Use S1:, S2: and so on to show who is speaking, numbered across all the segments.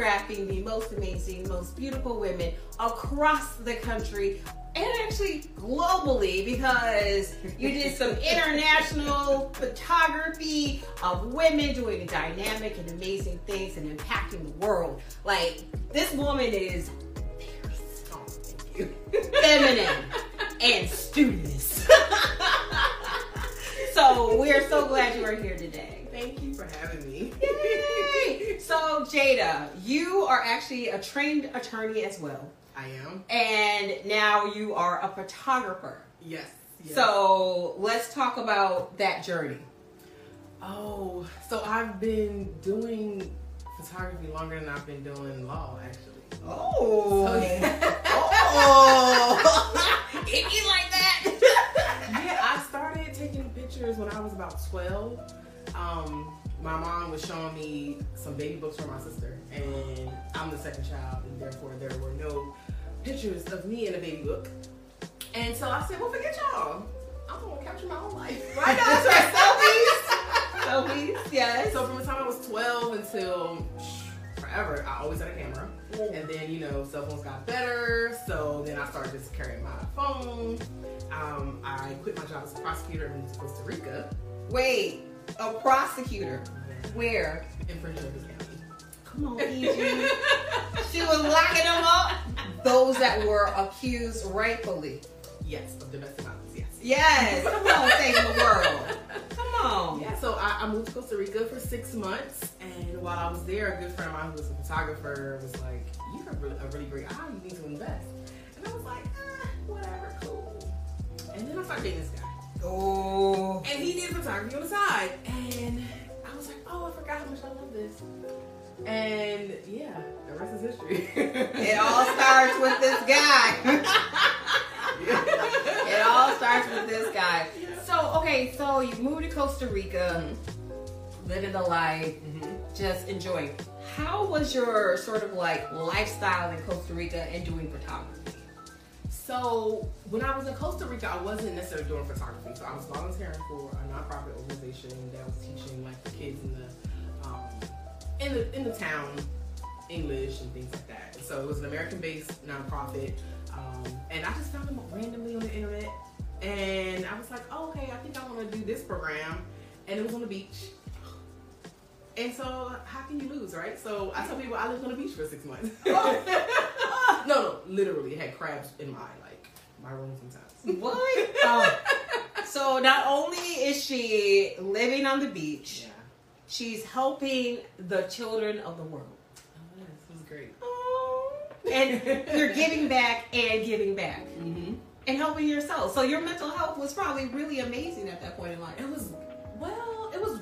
S1: is photographing the most amazing, most beautiful women across the country and actually globally because you did some international photography of women doing dynamic and amazing things and impacting the world. Like this woman is very feminine and studious. so we're so glad you are here today.
S2: Thank you for having me.
S1: So Jaida, you are actually a trained attorney as well.
S2: I am.
S1: And now you are a photographer.
S2: Yes. yes.
S1: So let's talk about that journey.
S2: Oh, so I've been doing photography longer than I've been doing law, actually.
S1: Oh.
S2: So, yeah.
S1: oh. Icky like that.
S2: yeah, I started taking pictures when I was about 12. Um, my mom was showing me some baby books for my sister, and I'm the second child, and therefore there were no pictures of me in a baby book. And so I said, well, forget y'all. I'm gonna capture my own life.
S1: Right now, selfies. selfies, yes.
S2: So from the time I was 12 until forever, I always had a camera. And then, you know, cell phones got better. So then I started just carrying my phone. Um, I quit my job as a prosecutor and moved to Costa Rica.
S1: Wait, a prosecutor. Where?
S2: In Prince George's County.
S1: Come on, PG. she was locking them up. Those that were accused rightfully.
S2: Yes, of domestic violence, yes.
S1: Yes. Come on, save the world. Come on.
S2: Yeah, so I, I, moved to Costa Rica for six months, and while I was there, a good friend of mine who was a photographer was like, "You have a really great eye. You need to invest." And I was like, ah, "Whatever, cool." And then I started dating this guy.
S1: Oh.
S2: And he did photography on the side, and I was like, "Oh, I forgot how much I love this." And yeah, the rest is history.
S1: it all starts with this guy. it all starts with this guy. So, okay, so you moved to Costa Rica, mm-hmm. living the life, mm-hmm. just enjoying. How was your sort of like lifestyle in Costa Rica and doing photography?
S2: So when I was in Costa Rica, I wasn't necessarily doing photography. So I was volunteering for a nonprofit organization that was teaching like the kids in the um, in the in the town English and things like that. So it was an American-based nonprofit, um, and I just found them randomly on the internet, and I was like, oh, okay, I think I want to do this program, and it was on the beach. And so, how can you lose, right? So I tell people I lived on the beach for six months. no, no, literally had crabs in my like my room sometimes.
S1: What? oh. So not only is she living on the beach,
S2: Yeah.
S1: she's helping the children of the world.
S2: Oh, yes, it was great.
S1: And you're giving back and giving back
S2: Mm-hmm.
S1: and helping yourself. So your mental health was probably really amazing at that point in life.
S2: It was well, it was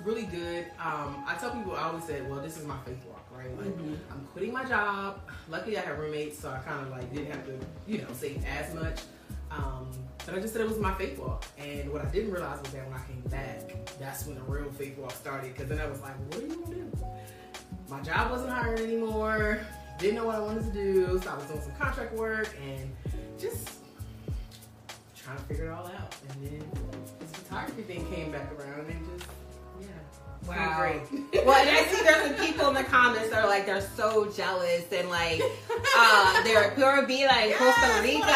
S2: really good. Um, I tell people I always said, well, this is my faith walk, right? Like
S1: Mhm.
S2: I'm quitting my job. Luckily, I had roommates, so I kind of like didn't have to, you know, save as much. Um, but I just said it was my faith walk. And what I didn't realize was that when I came back, that's when the real faith walk started. Because then I was like, what are you gonna do? My job wasn't hiring anymore. Didn't know what I wanted to do, so I was doing some contract work and just trying to figure it all out. And then this photography thing came back around and just, yeah. it's been
S1: Wow.
S2: Great.
S1: Well, and I see there's some people in the comments that are like they're so jealous and like uh, they're going pura vida in Costa Rica.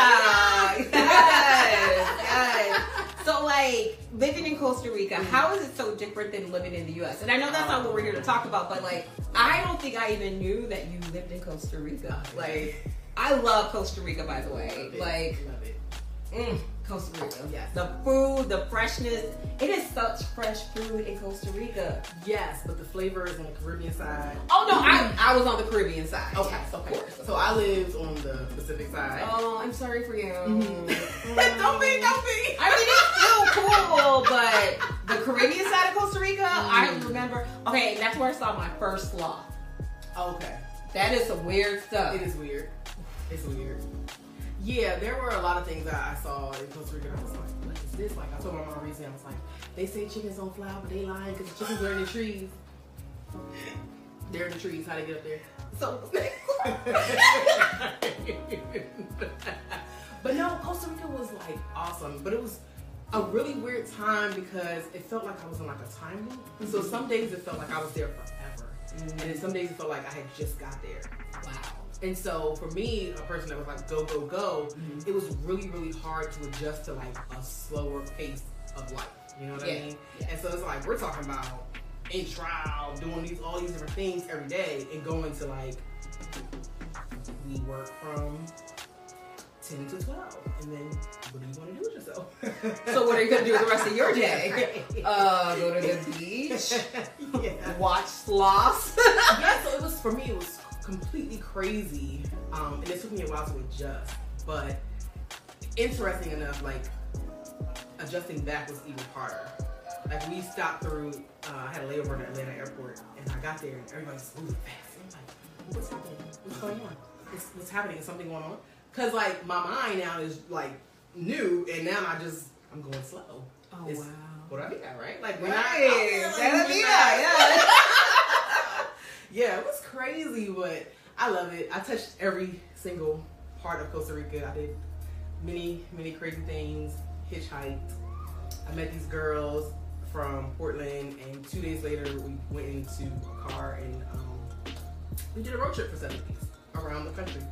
S1: Yes, yes. So like living in Costa Rica, how is it so different than living in the U.S.? And I know that's not what we're here to talk about, but like I don't think I even knew that you lived in Costa Rica. Like I love Costa Rica, by the way.
S2: Love it.
S1: Like
S2: love it.
S1: Mm, Costa Rica.
S2: Yes.
S1: The food, the freshness. It is such fresh food in Costa Rica.
S2: Yes, but the flavor is on the Caribbean side.
S1: Oh no, I, I was on the Caribbean side.
S2: Okay,
S1: Yes,
S2: okay.
S1: course.
S2: So I lived on the Pacific side.
S1: Oh, I'm sorry for you.
S2: Mhm.
S1: Mm.
S2: don't be, don't be.
S1: I mean, it's still cool, but the Caribbean side of Costa Rica, I
S2: Mm.
S1: remember. Okay, that's where I saw my first sloth.
S2: Okay,
S1: That is some weird stuff.
S2: it is weird. It's weird. Yeah, there were a lot of things that I saw in Costa Rica. I was like, what is this? Like, I told my mom recently, I was like, they say chickens don't fly, but they lying because the chickens are in the trees. They're in the trees. How they get up there?
S1: So
S2: but no, Costa Rica was like awesome. But it was a really weird time because it felt like I was in like a time loop. So mm-hmm. some days it felt like I was there forever. And then some days it felt like I had just got there.
S1: wow.
S2: And so for me, a person that was like go, go, go,
S1: Mhm.
S2: it was really, really hard to adjust to like a slower pace of life. You know what
S1: Yeah,
S2: I mean?
S1: yeah.
S2: And so it's like we're talking about in trial, doing these all these different things every day and going to like we work from 10 to 12. And then what do you want to do with yourself?
S1: So what are you gonna do with the rest of your day? Uh, go to the beach,
S2: yeah.
S1: watch sloths.
S2: yeah, so it was for me. It was completely crazy, um, and it took me a while to adjust. But interesting enough, like adjusting back was even harder. Like we stopped through. Uh, I had a layover at Atlanta Airport, and I got there, and everybody's moving fast. I'm like, what's happening? What's going on? What's, what's happening? Is something going on? Cause like my mind now is like new, and now I just I'm going slow.
S1: Oh
S2: It's-
S1: wow.
S2: What I mean, right? Like when
S1: Right.
S2: I,
S1: That'd be that,
S2: yeah, it was crazy, but I love it. I touched every single part of Costa Rica. I did many, many crazy things. Hitchhiked. I met these girls from Portland, and two days later, we went into a car and um, we did a road trip for seven days around the country.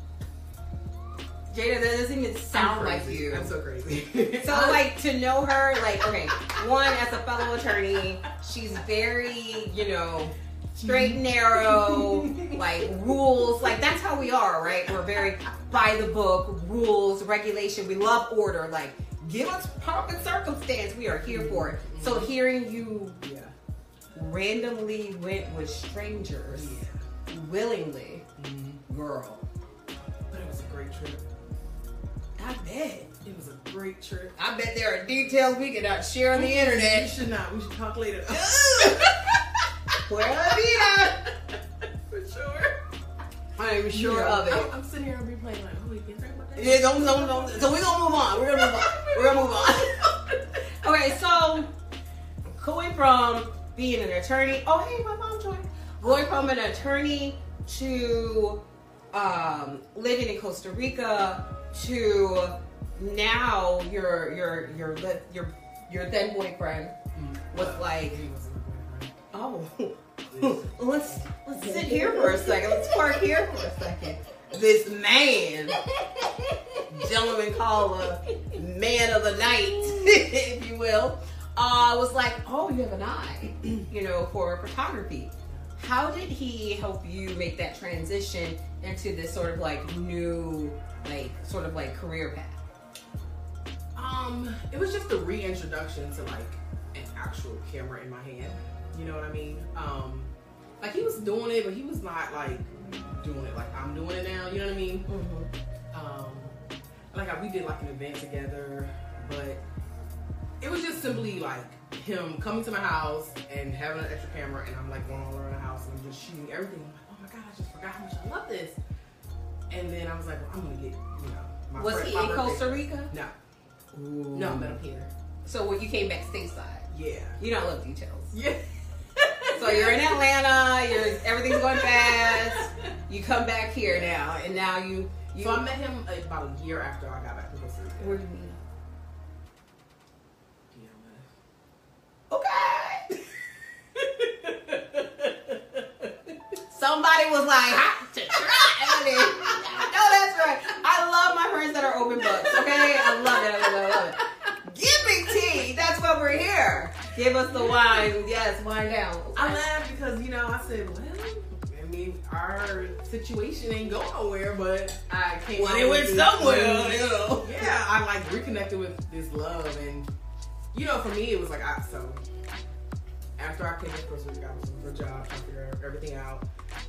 S1: Jaida, that doesn't even sound like you.
S2: I'm so crazy.
S1: So like to know her, like okay, one as a fellow attorney, she's very, you know, straight and narrow, like rules. Like that's how we are, right? We're very by the book, rules, regulation. We love order. Like give us pomp and circumstance. We are here for it. So hearing you
S2: yeah,
S1: randomly went with strangers
S2: yeah.
S1: willingly,
S2: Mhm.
S1: girl.
S2: But it was a great trip.
S1: I bet.
S2: It was a great trip.
S1: I bet there are details we cannot share on the internet.
S2: We should not. We should talk later.
S1: Well, Vita.
S2: For sure.
S1: I'm sure
S2: Yeah.
S1: of it.
S2: I'm, I'm sitting here and replaying like, oh, you can't talk about that.
S1: Yeah, don't, don't, don't. So we're gonna move on. We're gonna move on. We're gonna move on. okay, so going from being an attorney. Oh, hey, my mom joined. Going from an attorney to um, living in Costa Rica to now your your your your your, your then boyfriend was like,
S2: He was a
S1: oh, let's let's sit here for a second. Let's park here for a second. This man, gentleman caller, man of the night, if you will, uh, was like, oh, you have an eye, you know, for photography. How did he help you make that transition into this sort of like new, like sort of like career path?
S2: Um, it was just a reintroduction to like an actual camera in my hand. You know what I mean? Um, like he was doing it, but he was not like doing it like I'm doing it now. You know what I mean? Um, like I, we did like an event together, but it was just simply like him coming to my house and having an extra camera, and I'm like going all around the house and I'm just shooting everything. I'm like, oh my god, I just forgot how much I love this. And then I was like, well, I'm gonna get you know. My
S1: Was
S2: friend-
S1: he in
S2: birthday-
S1: Costa Rica?
S2: No, no, I met him here.
S1: So when you came back stateside,
S2: Yeah.
S1: you don't love details.
S2: Yeah.
S1: So you're in Atlanta. You're everything's going fast. You come back here now, and now you you.
S2: So I met him about a year after I got back from Costa Rica.
S1: where do you meet?
S2: Yeah,
S1: Okay. Somebody was like, "Hot to try." no, that's right. I love my friends that are open books. Okay, I love it. I love it. I love it. Give me tea. That's why we're here. Give us the wine. Yes, wine down.
S2: I laughed because you know I said, well, I mean, our situation ain't going nowhere, but I came.
S1: Well, it went somewhere, you know.
S2: Yeah, I like reconnected with this love, and you know, for me, it was like I so. After I came Costa Rica, I was looking for a job, trying to figure everything out.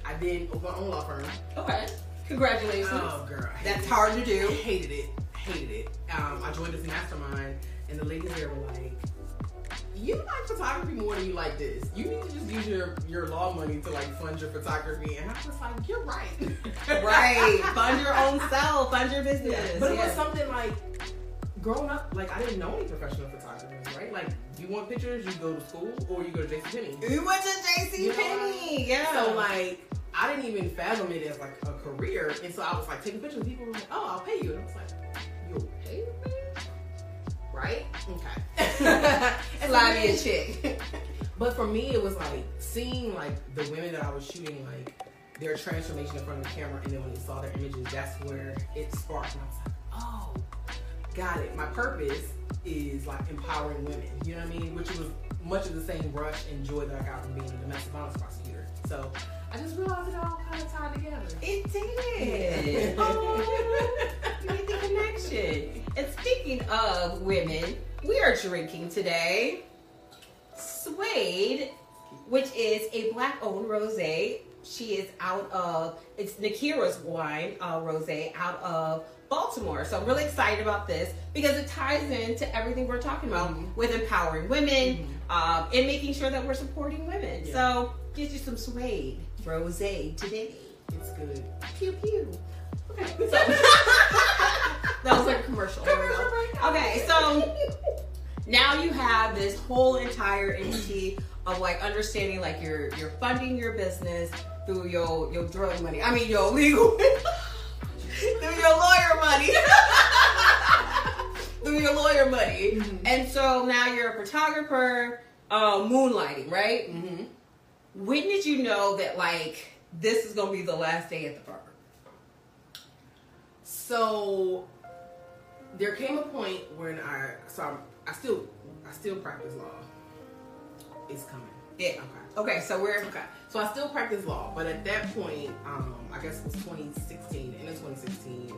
S2: I then opened my own law firm.
S1: Okay. Congratulations.
S2: Oh, girl,
S1: That's
S2: it.
S1: hard to do.
S2: I Hated it. Hated it. Um, I joined this mastermind, and the ladies there were like, "You like photography more than you like this. You need to just use your your law money to like fund your photography." And I was like, "You're right."
S1: Right. Fund your own self. Fund your business.
S2: But it
S1: Yeah.
S2: was something like growing up, like I didn't know any professional photographers, right? Like, you want pictures, you go to school or you go to JCPenney.
S1: We went to JC
S2: You
S1: Penney. Yeah.
S2: So like, I didn't even fathom it as like a career, and so I was like taking pictures. and People were like, "Oh, I'll pay you," and I was like, "You'll pay me?"
S1: Right?
S2: Okay.
S1: me a chick.
S2: But for me, it was like seeing like the women that I was shooting, like their transformation in front of the camera, and then when they saw their images, that's where it sparked, and I was like, "Oh, got it." My purpose is like empowering women. You know what I mean? Which was much of the same rush and joy that I got from being a domestic violence prosecutor. So I just realized it all kind of tied together.
S1: It did. Oh, made the connection. And speaking of women, we are drinking today Suede, which is a black owned rosé. She is out of it's Nakira's wine uh, rosé out of Baltimore. So I'm really excited about this because it ties into everything we're talking about
S2: Mhm.
S1: with empowering women um, and making sure that we're supporting women.
S2: Yeah.
S1: So get you some Suede rosé today.
S2: It's good.
S1: Pew pew. Okay. So that was like a commercial. We. Okay, so now you have this whole entire entity of like understanding like you're you're funding your business through your your drug money. I mean your legal through your lawyer money. through your lawyer money.
S2: Mhm.
S1: And so now you're a photographer, uh, moonlighting, right?
S2: Mm-hmm.
S1: When did you know that like this is gonna be the last day at the bar?
S2: So there came a point when I so I'm, I still I still practice law. It's coming.
S1: Yeah.
S2: Okay.
S1: Okay, so we're
S2: Okay. So I still practice law, but at that point, um, I guess it was 2016. In 2016,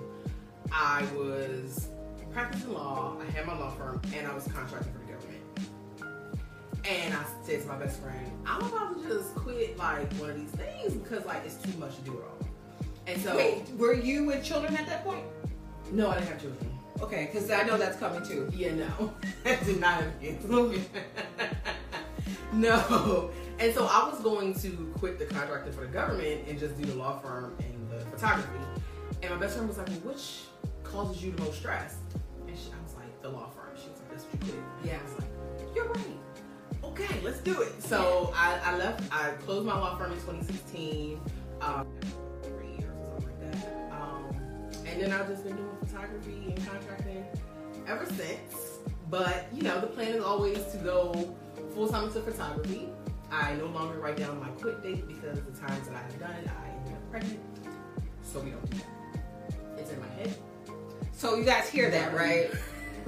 S2: I was practicing law. I had my law firm, and I was contracting for. And I said to my best friend, "I'm about to just quit like one of these things because like it's too much to do it all." And so,
S1: Wait, were you with children at that point?
S2: no, I didn't have children.
S1: Okay, because I know that's coming too.
S2: Yeah, no. I did not have kids. no. And so I was going to quit the contracting for the government and just do the law firm and the photography. And my best friend was like, well, which causes you the most stress? And she, I was like, the law firm. She was like, that's what you quit. And
S1: Yeah.
S2: Okay, let's do it. So I, I left, I closed my law firm in 2016. Um, three years or something like that. Um, and then I've just been doing photography and contracting ever since. But you know, the plan is always to go full time into photography. I no longer write down my quit date because the times that I have done it, I ended up pregnant. So we don't do that. It's in my head.
S1: So you guys hear that, right?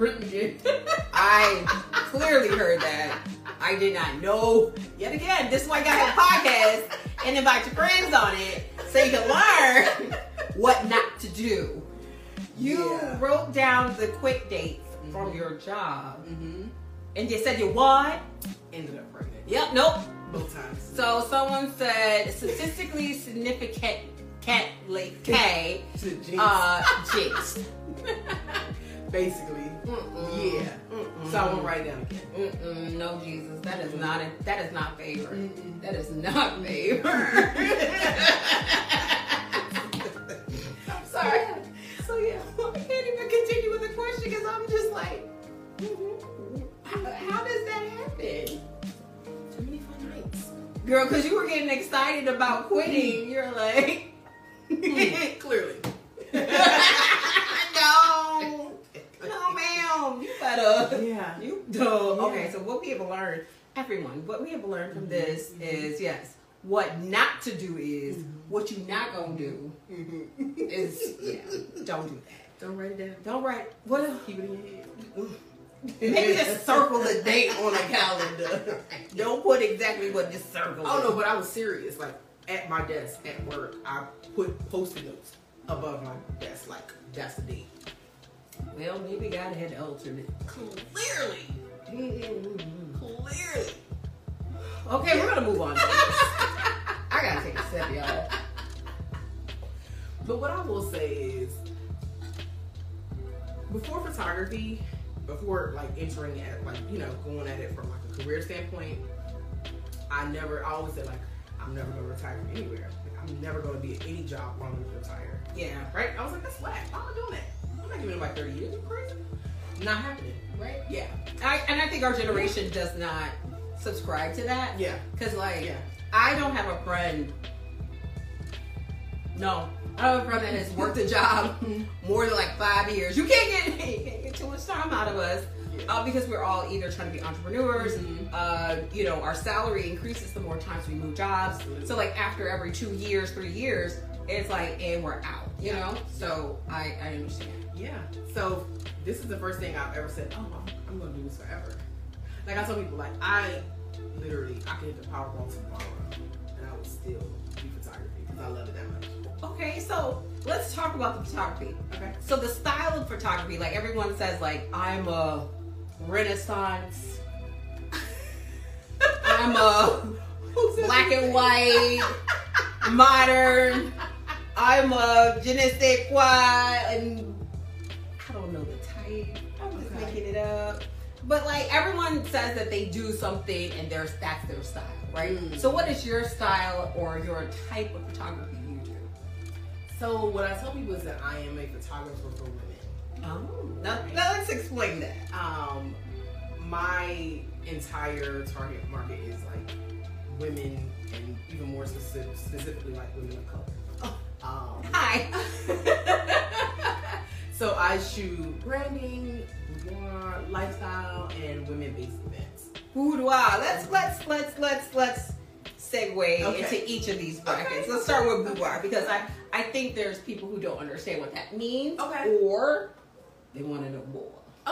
S1: I clearly heard that. I did not know. Yet again, this is why I got a podcast and invite your friends on it so you can learn what not to do. You
S2: Yeah.
S1: wrote down the quit dates from your job
S2: mm-hmm.
S1: and you said you what?
S2: Ended up pregnant.
S1: Yep, nope.
S2: Both times.
S1: So someone said statistically significant cat like K uh.
S2: Basically.
S1: Mm-mm.
S2: Yeah. So I won't write down again.
S1: Mm-mm, no Jesus, that is not a, that is not favor.
S2: Mm-mm.
S1: That is not favor.
S2: I'm sorry.
S1: So yeah, I can't even continue with the question because I'm just like, mm-hmm. how, how does that happen,
S2: Too many fun nights.
S1: girl? Because you were getting excited about quitting. Mm-hmm. You're like, mm-hmm.
S2: Clearly.
S1: no, no, ma'am, you better.
S2: Yeah.
S1: You dumb. Okay, so what we have learned, everyone, what we have learned from mm-hmm. this
S2: Mhm.
S1: is yes, what not to do is mm-hmm. what you not gonna do mm-hmm. is yeah, don't do that.
S2: Don't write it down.
S1: Don't write what
S2: Keep it in your head.
S1: maybe just circle the date on a calendar. Don't put exactly what this circle.
S2: Oh no, but I was serious. Like at my desk at work, I put post-it notes above my desk. Like that's the date.
S1: Well, maybe God had to alternate.
S2: Clearly, mm-hmm. clearly.
S1: Okay, we're gonna move on. I gotta take a sip, y'all.
S2: But what I will say is, before photography, before like entering at like you know going at it from like a career standpoint, I never. I always said like I'm never gonna retire from anywhere. Like, I'm never gonna be at any job where I'm gonna retire.
S1: Yeah.
S2: Right? I was like, that's whack. Why am I doing that? I'm not giving like 30 years. You crazy? not happening, right? Yeah,
S1: I, and I think our generation does not subscribe to that.
S2: yeah,
S1: Because, like,
S2: yeah.
S1: I don't have a friend. No, I have a friend that has worked a job more than like five years. You can't get you can't get too much time out of us uh, because we're all either trying to be entrepreneurs.
S2: Mhm.
S1: Uh, you know, our salary increases the more times we move jobs.
S2: Absolutely.
S1: So like after every two years, three years, it's like and we're out. You
S2: Yeah.
S1: know, so I I understand.
S2: Yeah. So this is the first thing I've ever said. Oh, I'm, I'm gonna do this forever. Like I tell people, like I literally I could hit the Powerball tomorrow, and I would still do photography because I love it that much.
S1: Okay, so let's talk about the photography.
S2: Okay.
S1: So the style of photography, like everyone says, like I'm a Renaissance, I'm a black and white, modern, I'm a je ne sais quoi, and But like everyone says that they do something and there's that's their style, right?
S2: Mm.
S1: So what is your style or your type of photography you do?
S2: So what I tell people is that I am a photographer for women.
S1: Oh, now, now let's explain that.
S2: Um, my entire target market is like women, and even more specific, specifically like women of color. Um,
S1: Hi.
S2: so I shoot branding, boudoir, lifestyle, and women-based events.
S1: Boudoir. Let's let's let's let's let's segue
S2: Okay.
S1: into each of these brackets.
S2: Okay.
S1: Let's start with boudoir because I I think there's people who don't understand what that means.
S2: Okay.
S1: Or they want to know more.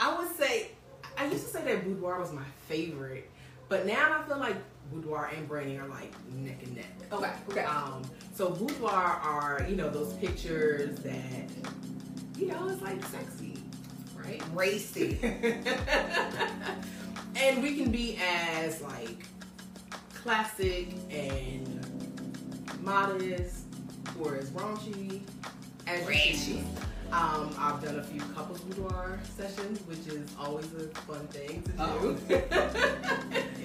S2: I would say I used to say that boudoir was my favorite, but now I feel like boudoir and branding are like neck and neck.
S1: Okay. Okay.
S2: Um, so boudoir are you know those pictures that you know it's like sexy, right?
S1: Racy.
S2: and we can be as like classic and modest or as raunchy as you
S1: Racy.
S2: Um, I've done a few couples boudoir sessions, which is always a fun thing to do.
S1: Oh.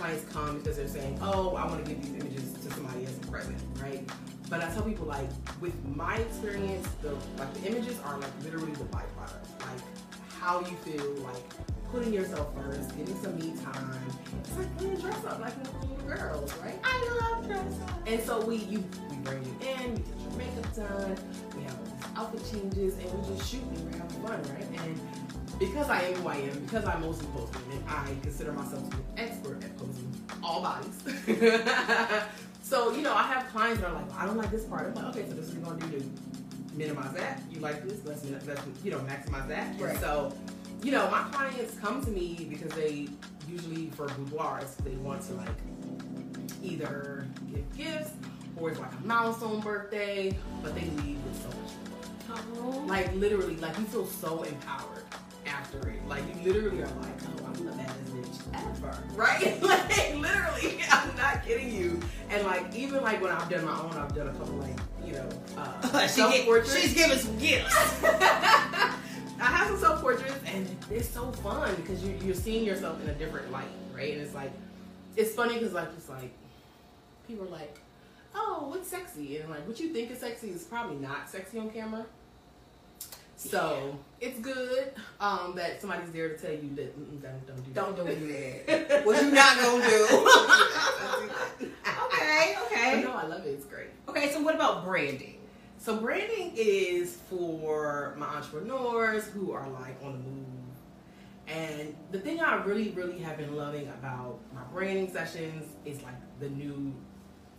S2: clients come because they're saying, "Oh, I want to give these images to somebody as a present," right? But I tell people like, with my experience, the like the images are like literally the byproduct, like how you feel, like putting yourself first, getting some me time. It's like putting a dress up, like little girls, right?
S1: I love dress up.
S2: And so we you we bring you in, we get your makeup done, we have outfit changes, and we just shoot and we're having fun, right? And because I am who I am, because I'm mostly pose and I consider myself to be an expert at posing all bodies. so you know, I have clients that are like, well, I don't like this part. I'm like, okay, so this is what we're gonna do to minimize that. You like this? Let's, let's you know maximize that.
S1: Right.
S2: so you know, my clients come to me because they usually for boudoirs they want to like either give gifts or it's like a milestone birthday, but they leave with so much joy. Like literally, like you feel so empowered after it. Like you literally are like, oh, I'm the baddest bitch ever, right? like literally, I'm not kidding you. And like even like when I've done my own, I've done a couple like you know uh,
S1: she get,
S2: self-portraits.
S1: she's giving some gifts.
S2: I have some self portraits, and it's so fun because you, you're seeing yourself in a different light, right? And it's like, it's funny because like it's like people are like, oh, what's sexy? And like, what you think is sexy is probably not sexy on camera. So it's good um, that somebody's there to tell you that don't don't do
S1: Don't
S2: that.
S1: do that. What you not gonna do? okay,
S2: But
S1: okay.
S2: no, I love it. It's great.
S1: Okay, so what about branding?
S2: So branding is for my entrepreneurs who are like on the move. And the thing I really, really have been loving about my branding sessions is like the new.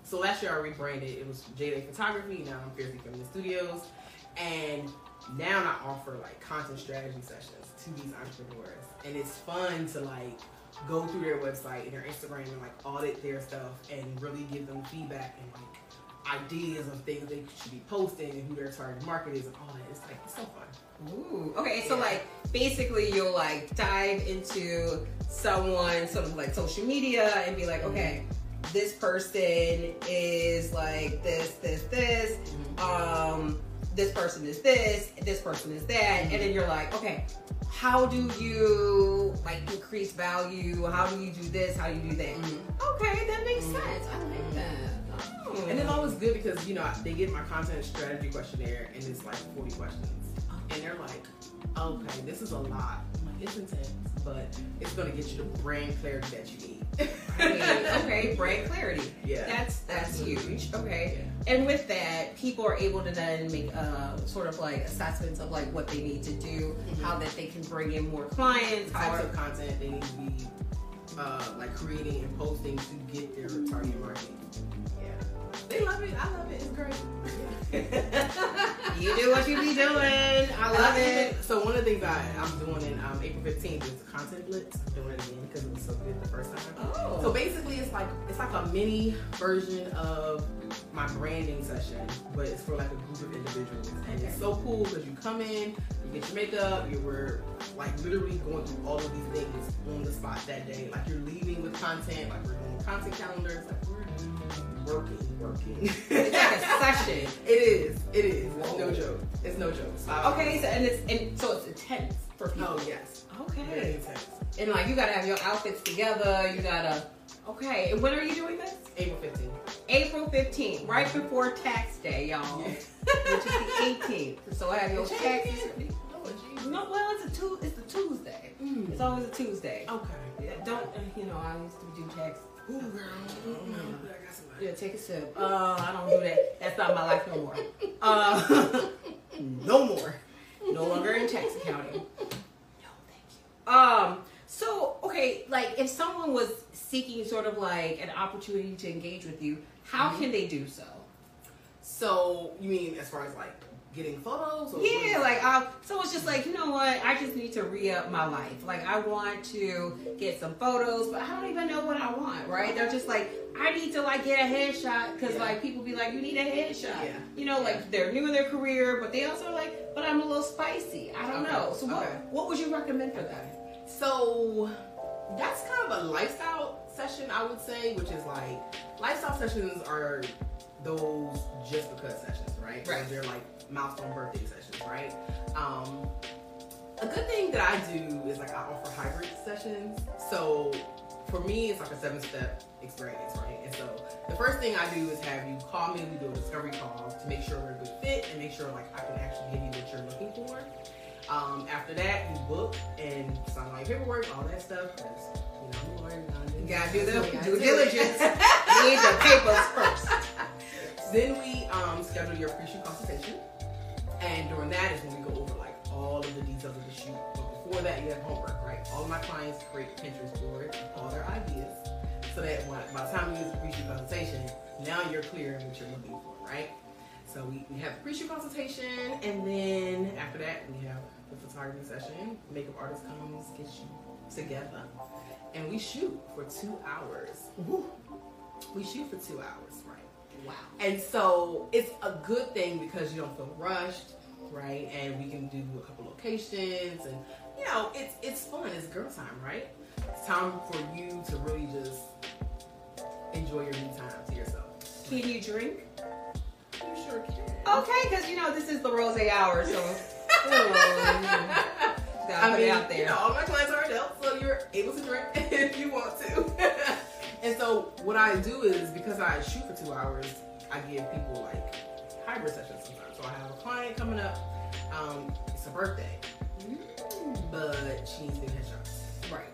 S2: So last year I rebranded. It was J-Day Photography. Now I'm Fiercely Feminine Studios, and now I offer like content strategy sessions to these entrepreneurs, and it's fun to like go through their website and their Instagram and like audit their stuff and really give them feedback and like ideas of things they should be posting and who their target market is and all that. It's like it's so fun.
S1: Ooh. Okay, so
S2: Yeah.
S1: like basically you'll like dive into someone sort of like social media and be like, okay, this person is like this, this, this. Um, this person is this, this person is that, and then you're like, okay, how do you like increase value? How do you do this? How do you do that?
S2: Mhm.
S1: Okay, that makes
S2: Mhm.
S1: sense. I like that. Oh.
S2: And it's always good because you know they get my content strategy questionnaire and it's like 40 questions, and they're like, "Okay, this is a lot. It's intense, but it's gonna get you the brain clarity that you need."
S1: Right, okay, brain clarity.
S2: Yeah.
S1: That's that's
S2: Absolutely.
S1: huge. Okay.
S2: Yeah.
S1: And with that, people are able to then make uh, sort of like assessments of like what they need to do,
S2: Mhm.
S1: how that they can bring in more clients,
S2: types of content they need to be uh, like creating and posting to get their target market. They love it. I love it. It's great.
S1: you do what you be doing. I love it.
S2: So one of the things I, I'm doing in um, April 15th is content blitz. I'm doing it again because it was so good the first time.
S1: Oh.
S2: So basically, it's like it's like a mini version of my branding session, but it's for like a group of individuals, and it's so cool because you come in, you get your makeup, you were like literally going through all of these things on the spot that day. Like you're leaving with content, like we're doing content calendars, like working, working.
S1: it's like a session.
S2: It is. It is. It's no
S1: Whoa.
S2: joke. It's no joke. Five
S1: Okay, so and it's and so it's intense for people.
S2: Oh yes. Very
S1: Okay.
S2: intense.
S1: And like you gotta have your outfits together. You gotta. Okay. And when are you doing this?
S2: April 15th.
S1: April 15th, right before tax day, y'all.
S2: Yeah.
S1: Which is the 18th. So I have your
S2: Change
S1: taxes.
S2: it. Oh.
S1: No, well, it's a tu- It's a Tuesday.
S2: Mm.
S1: It's always a Tuesday.
S2: Okay.
S1: Yeah, Don't uh, you know? I used to do tax.
S2: Ooh, girl. Mm, some.
S1: Yeah, take a sip. Uh, I don't do that. That's not my life no more. Uh, no more. No longer in tax accounting. No, thank you. Um. So, okay, like if someone was seeking sort of like an opportunity to engage with you, how
S2: Mhm.
S1: can they do so?
S2: So you mean as far as like getting photos? Or
S1: Yeah, like uh, so it's just like you know what? I just need to re up my life. Like I want to get some photos, but I don't even know what I want. Right? They're just like I need to like get a headshot because
S2: Yeah.
S1: like people be like you need a headshot.
S2: Yeah.
S1: You know, like they're new in their career, but they also are like, but I'm a little spicy. I don't
S2: Okay.
S1: know. So what
S2: Okay.
S1: what would you recommend for them?
S2: So that's kind of a lifestyle session, I would say, which is like lifestyle sessions are those just because sessions, right?
S1: Right.
S2: They're like milestone birthday sessions, right? Um, a good thing that I do is like I offer hybrid sessions. So for me, it's like a seven step experience, right? And so the first thing I do is have you call me. We do a discovery call to make sure we're a good fit and make sure like I can actually give you what you're looking for. Um, after that, you book and sign your paperwork, all that stuff. you know, I'm a lawyer.
S1: You gotta do the due diligence. you need the papers first.
S2: Then we um, schedule your pre-shoot consultation, and during that is when we go over like all of the details of the shoot. But before that, you have homework, right? All of my clients create Pinterest boards, all their ideas, so that when, by the time we do the pre-shoot consultation, now you're clear on what you're looking for, right? So we, we have the pre-shoot consultation, and then after that, we have the photography session. Makeup artist comes, gets you together, and we shoot for two hours. We shoot for two hours?
S1: Wow.
S2: And so it's a good thing because you don't feel rushed, right? And we can do a couple locations, and you know, it's it's fun. It's girl time, right? It's time for you to really just enjoy your me time to yourself.
S1: Can you drink?
S2: You sure can.
S1: Okay, because you know this is the rose hour, so. Gotta
S2: I mean,
S1: out there.
S2: you know, all my clients are adults, so you're able to drink if you want to. and so what I do is because I shoot for two hours, I give people like hybrid sessions sometimes. So I have a client coming up. Um, it's a birthday, but she needs new headshots,
S1: Right.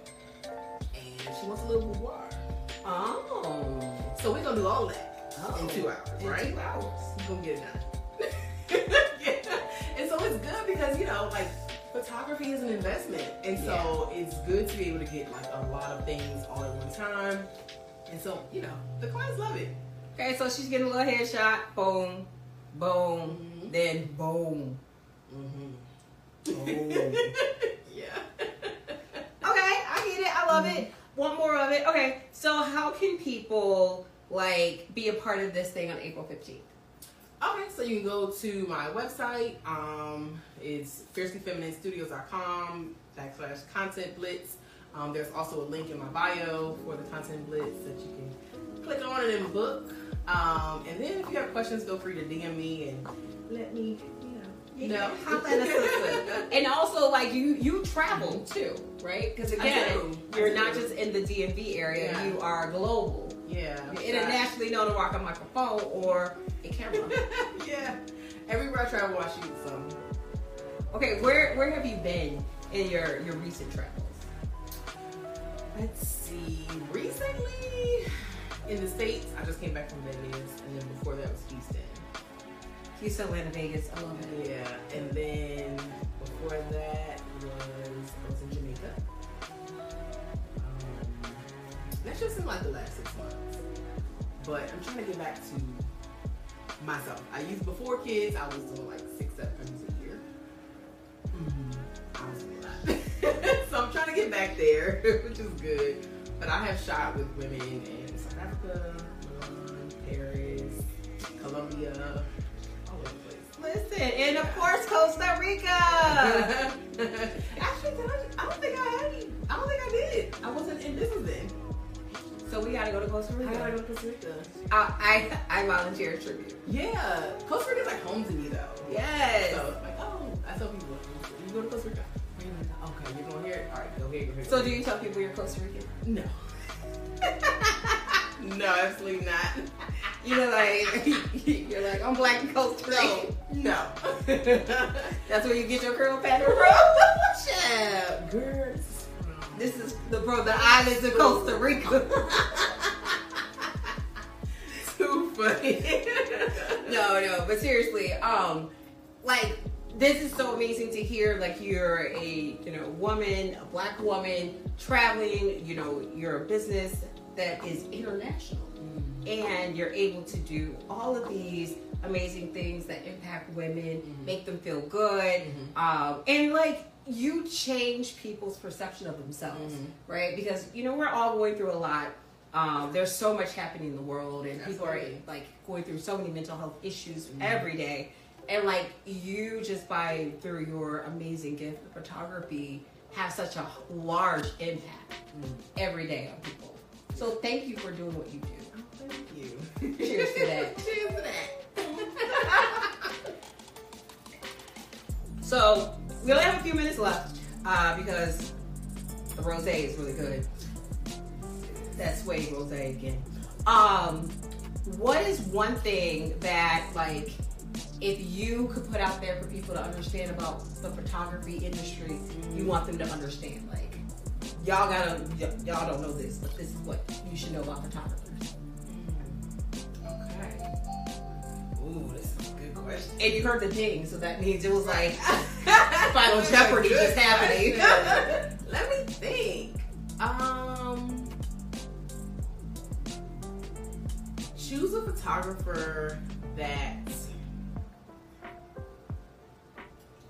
S2: and she wants a little boudoir.
S1: Oh.
S2: So we're gonna do all that
S1: Oh.
S2: in two hours,
S1: In
S2: right?
S1: two hours.
S2: We're gonna get it done. yeah. And so it's good because you know, like photography is an investment, and so it's good to be able to get like a lot of things all at one time. And so you know, the clients love it.
S1: Okay, so she's getting a little headshot. Boom, boom,
S2: Mhm.
S1: then boom.
S2: Mm-hmm.
S1: boom.
S2: yeah.
S1: Okay, I get it. I love it. Want more of it? Okay, so how can people like be a part of this thing on April fifteenth?
S2: Okay, so you can go to my website. Um, it's fiercelyfemininestudios.com backslash content blitz. Um, there's also a link in my bio for the content blitz that you can click on and then book. Um, and then if you have questions, feel free to DM me and let me, you know, No.
S1: hop in a system. and also, like you, you travel too, right? Because again, you're not just in the DMV area;
S2: Yeah.
S1: you are global.
S2: Yeah.
S1: You're internationally known to rock a microphone or a camera.
S2: yeah. Everywhere I travel, I shoot some.
S1: okay, where where have you been in your your recent travels?
S2: Let's see. Recently, in the states, I just came back from Vegas, and then before that was Houston.
S1: Houston, Atlanta, Vegas. I love it.
S2: Yeah, and then before that was I was in Jamaica. That's just in like the last six months. But I'm trying to get back to myself. I used before kids. I was doing like six, seven times a year. I was doing a lot. so I'm trying to get back there, which is good. But I have shot with women in South Africa, Milan, Paris, Colombia, all over the place.
S1: Listen, and of course Costa Rica.
S2: Actually, I, I don't think I had any. I don't think I did. I wasn't in business then.
S1: So we gotta go to Costa Rica.
S2: I gotta go to Costa Rica.
S1: I, I I volunteer a tribute.
S2: Yeah, Costa Rica's like home to me though.
S1: Yes.
S2: So it's like, oh, I tell people, you go to Costa Rica. Where you going? Okay, you're going here. All right, go here. Go here.
S1: So do you tell people you're Costa Rican?
S2: No. no, absolutely not.
S1: You're like you're like I'm black and Costa Rican.
S2: No. no.
S1: That's where you get your curl pattern from.
S2: Girls.
S1: This is the bro the islands of Costa Rica.
S2: Too funny.
S1: no, no, but seriously, um, like this is so amazing to hear. Like you're a you know woman, a black woman traveling. You know, you're a business that is international, and you're able to do all of these amazing things that impact women,
S2: Mhm.
S1: make them feel good,
S2: Mhm.
S1: um, and like you change people's perception of themselves,
S2: Mhm.
S1: right? Because you know we're all going through a lot. Um, there's so much happening in the world, and people are like going through so many mental health issues
S2: Mhm.
S1: every day. And like you, just by through your amazing gift of photography, have such a large impact
S2: Mm.
S1: every day on people. So thank you for doing what you do.
S2: Oh, thank you.
S1: Cheers to that.
S2: Cheers to that.
S1: So we only have a few minutes left uh, because the rosé is really good. That's way rosé again. Um, what is one thing that like if you could put out there for people to understand about the photography industry, you want them to understand? Like y'all gotta y- y'all don't know this, but this is what you should know about photographers.
S2: Okay. Ooh, this is a good question.
S1: And you heard the ding, so that means it was like
S2: Final
S1: Jeopardy is happening.
S2: Let me think. Um, choose a photographer that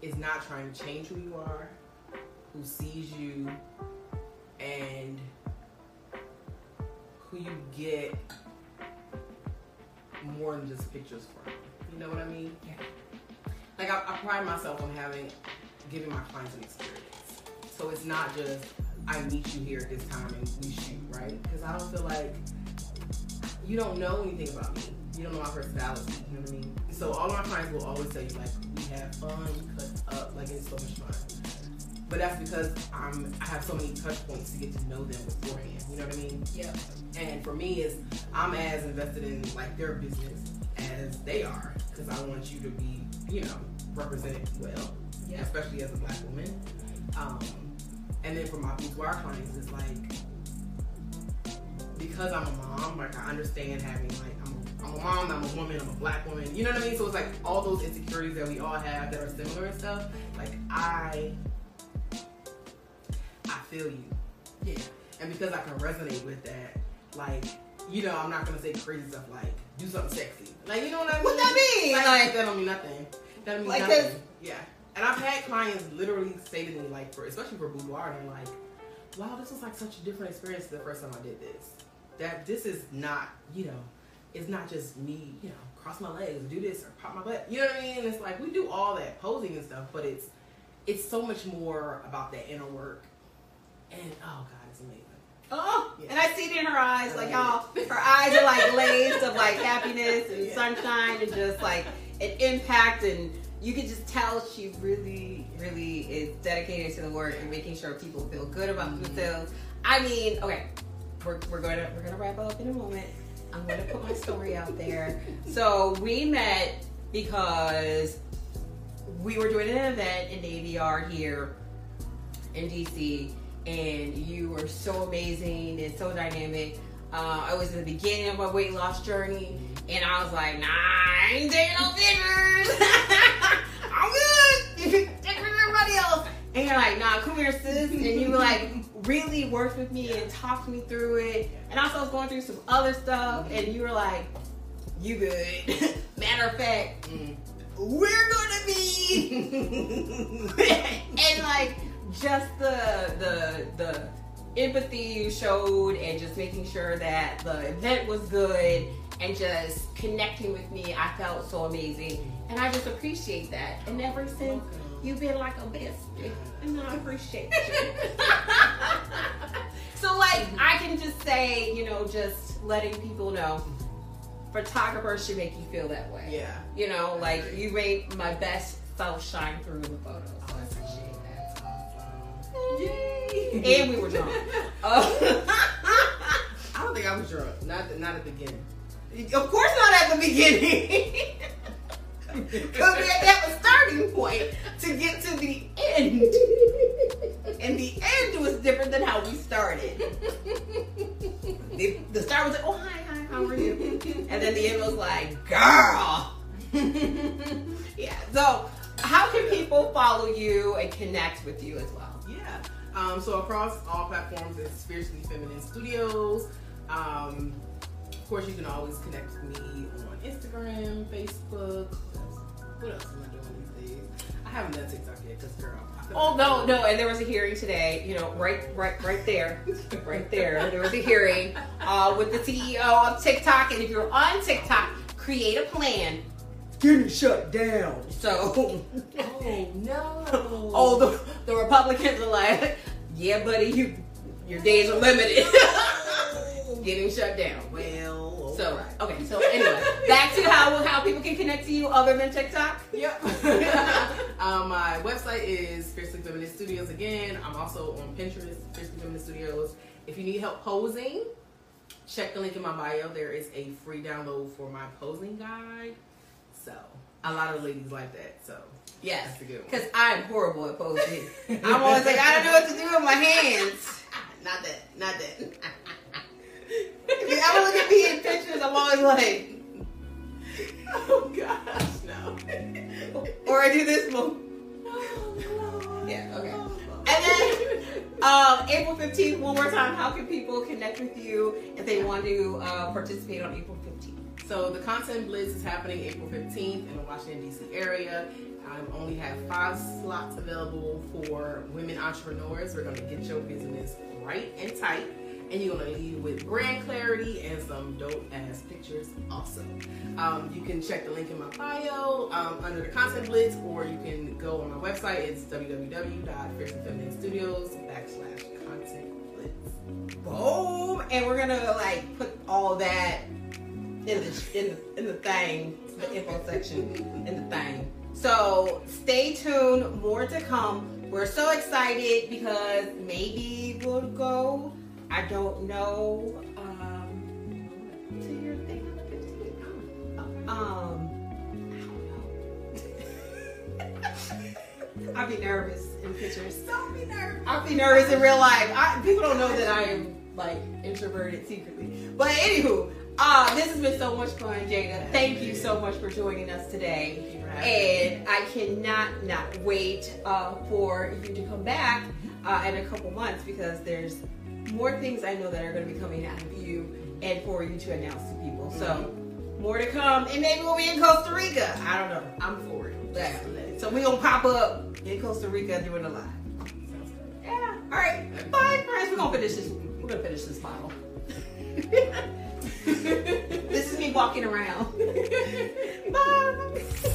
S2: is not trying to change who you are, who sees you, and who you get more than just pictures from. You know what I mean?
S1: Yeah.
S2: Like I, I pride myself on having giving my clients an experience. So it's not just I meet you here at this time and we shoot, right? Because I don't feel like you don't know anything about me. You don't know my personality. You know what I mean? So all my clients will always tell you like we have fun, we cut up, like it's so much fun. But that's because I'm I have so many touch points to get to know them beforehand. You know what I mean?
S1: Yep.
S2: And for me, is I'm as invested in like their business as they are because I want you to be, you know, represented well,
S1: Yeah.
S2: especially as a black woman. Um, and then for my boudoir clients, it's like because I'm a mom, like I understand having like I'm a, I'm a mom, I'm a woman, I'm a black woman. You know what I mean? So it's like all those insecurities that we all have that are similar and stuff. Like I, I feel you.
S1: Yeah.
S2: And because I can resonate with that, like, you know, I'm not gonna say crazy stuff like do something sexy. Like, you know what I mean?
S1: What that mean?
S2: Like,
S1: Like-
S2: that don't mean nothing. That don't mean
S1: Like,
S2: nothing. Yeah. And I've had clients literally say to me, like, for especially for boudoir, and like, wow, this was like such a different experience the first time I did this. That this is not, you know, it's not just me, you know, cross my legs, do this or pop my butt. You know what I mean? It's like we do all that posing and stuff, but it's it's so much more about that inner work. And oh god, it's amazing.
S1: Oh,
S2: Yeah.
S1: and I see it in her eyes, like y'all, her eyes are like glazed of like happiness and
S2: Yeah.
S1: sunshine and just like an impact and you can just tell she really, really is dedicated to the work and making sure people feel good about
S2: Mm-hmm.
S1: themselves. I mean, okay, we're, we're gonna we're gonna wrap up in a moment. I'm gonna put my story out there. So we met because we were doing an event in the AVR here in DC, and you were so amazing and so dynamic. Uh, I was in the beginning of my weight loss journey, and I was like, nah, I ain't taking no pictures. I'm good. Take with everybody else. And you're like, nah, come here, sis. And you were like, really worked with me and talked me through it. And also, I was going through some other stuff, and you were like, you good. Matter of fact,
S2: Mm.
S1: we're gonna be and like just the the the empathy you showed and just making sure that the event was good and just connecting with me i felt so amazing and i just appreciate that and ever since you've been like a bestie and i appreciate you so like i can just say you know just letting people know photographers should make you feel that way
S2: Yeah.
S1: you know, like you made my best self shine through in the photos. So I appreciate that. Yay! And we were drunk. Uh,
S2: I don't think I was drunk. Not not at the beginning.
S1: Of course, not at the beginning. Because we had to have a starting point to get to the end. And the end was different than how we started. The, the start was like, oh, hi, hi, how are you? And then the end was like, girl. yeah. So, how can people follow you and connect with you as well?
S2: Yeah. Um, so across all platforms, it's Fiercely Feminine Studios. Um, of course, you can always connect with me on Instagram, Facebook. What else, what else am I doing these days? I haven't done TikTok yet because girl. I feel
S1: Oh no, no, and there was a hearing today. You know, right, right, right there, right there. There was a hearing uh, with the CEO of TikTok, and if you're on TikTok, create a plan. Getting shut down. So,
S2: Oh no.
S1: oh, the, the Republicans are like, yeah, buddy, you your days are limited. Getting shut down.
S2: Well.
S1: So,
S2: alright.
S1: okay, so anyway, back to how how people can connect to you other than TikTok.
S2: Yep. um, my website is Fiercely Feminine Studios again. I'm also on Pinterest, Fiercely Feminine Studios. If you need help posing, check the link in my bio. There is a free download for my posing guide. So a lot of ladies like that. So
S1: Yes,
S2: That's a good one.
S1: because I'm horrible at posing. I'm always like, I don't know what to do with my hands.
S2: not that, not that.
S1: I'm always like,
S2: oh gosh, no.
S1: or I do this move. Yeah, okay. And then um, April 15th, one more time, how can people connect with you if they want to uh, participate on April 15th?
S2: So the content blitz is happening April 15th in the Washington D.C. area. I only have five slots available for women entrepreneurs. We're going to get your business right and tight, and you're to leave with brand clarity and some dope ass pictures. Also, um, you can check the link in my bio um, under the content blitz, or you can go on my website. It's www.fiercelyfemininestudios backslash content blitz.
S1: Boom! And we're gonna like put all that in the in the, in the thing, the info section in the thing. So stay tuned. More to come. We're so excited because maybe we'll go. I don't know. Um, to your thing on the 15th. Um, I don't know. I'd be nervous in pictures.
S2: Don't be nervous.
S1: I'll be nervous in real life. I, people don't know that I am like introverted secretly. But anywho, uh, this has been so much fun, Jaida. Thank you so much for joining us today.
S2: Thank you for having me.
S1: And I cannot not wait uh, for you to come back uh, in a couple months because there's more things I know that are going to be coming out of you and for you to announce to people. So more to come, and maybe we'll be in Costa Rica. I don't know. I'm for it. So we're gonna pop up in Costa Rica doing a live. Yeah. All right. Bye, friends. We're gonna finish this. We're gonna finish this bottle. this is me walking around.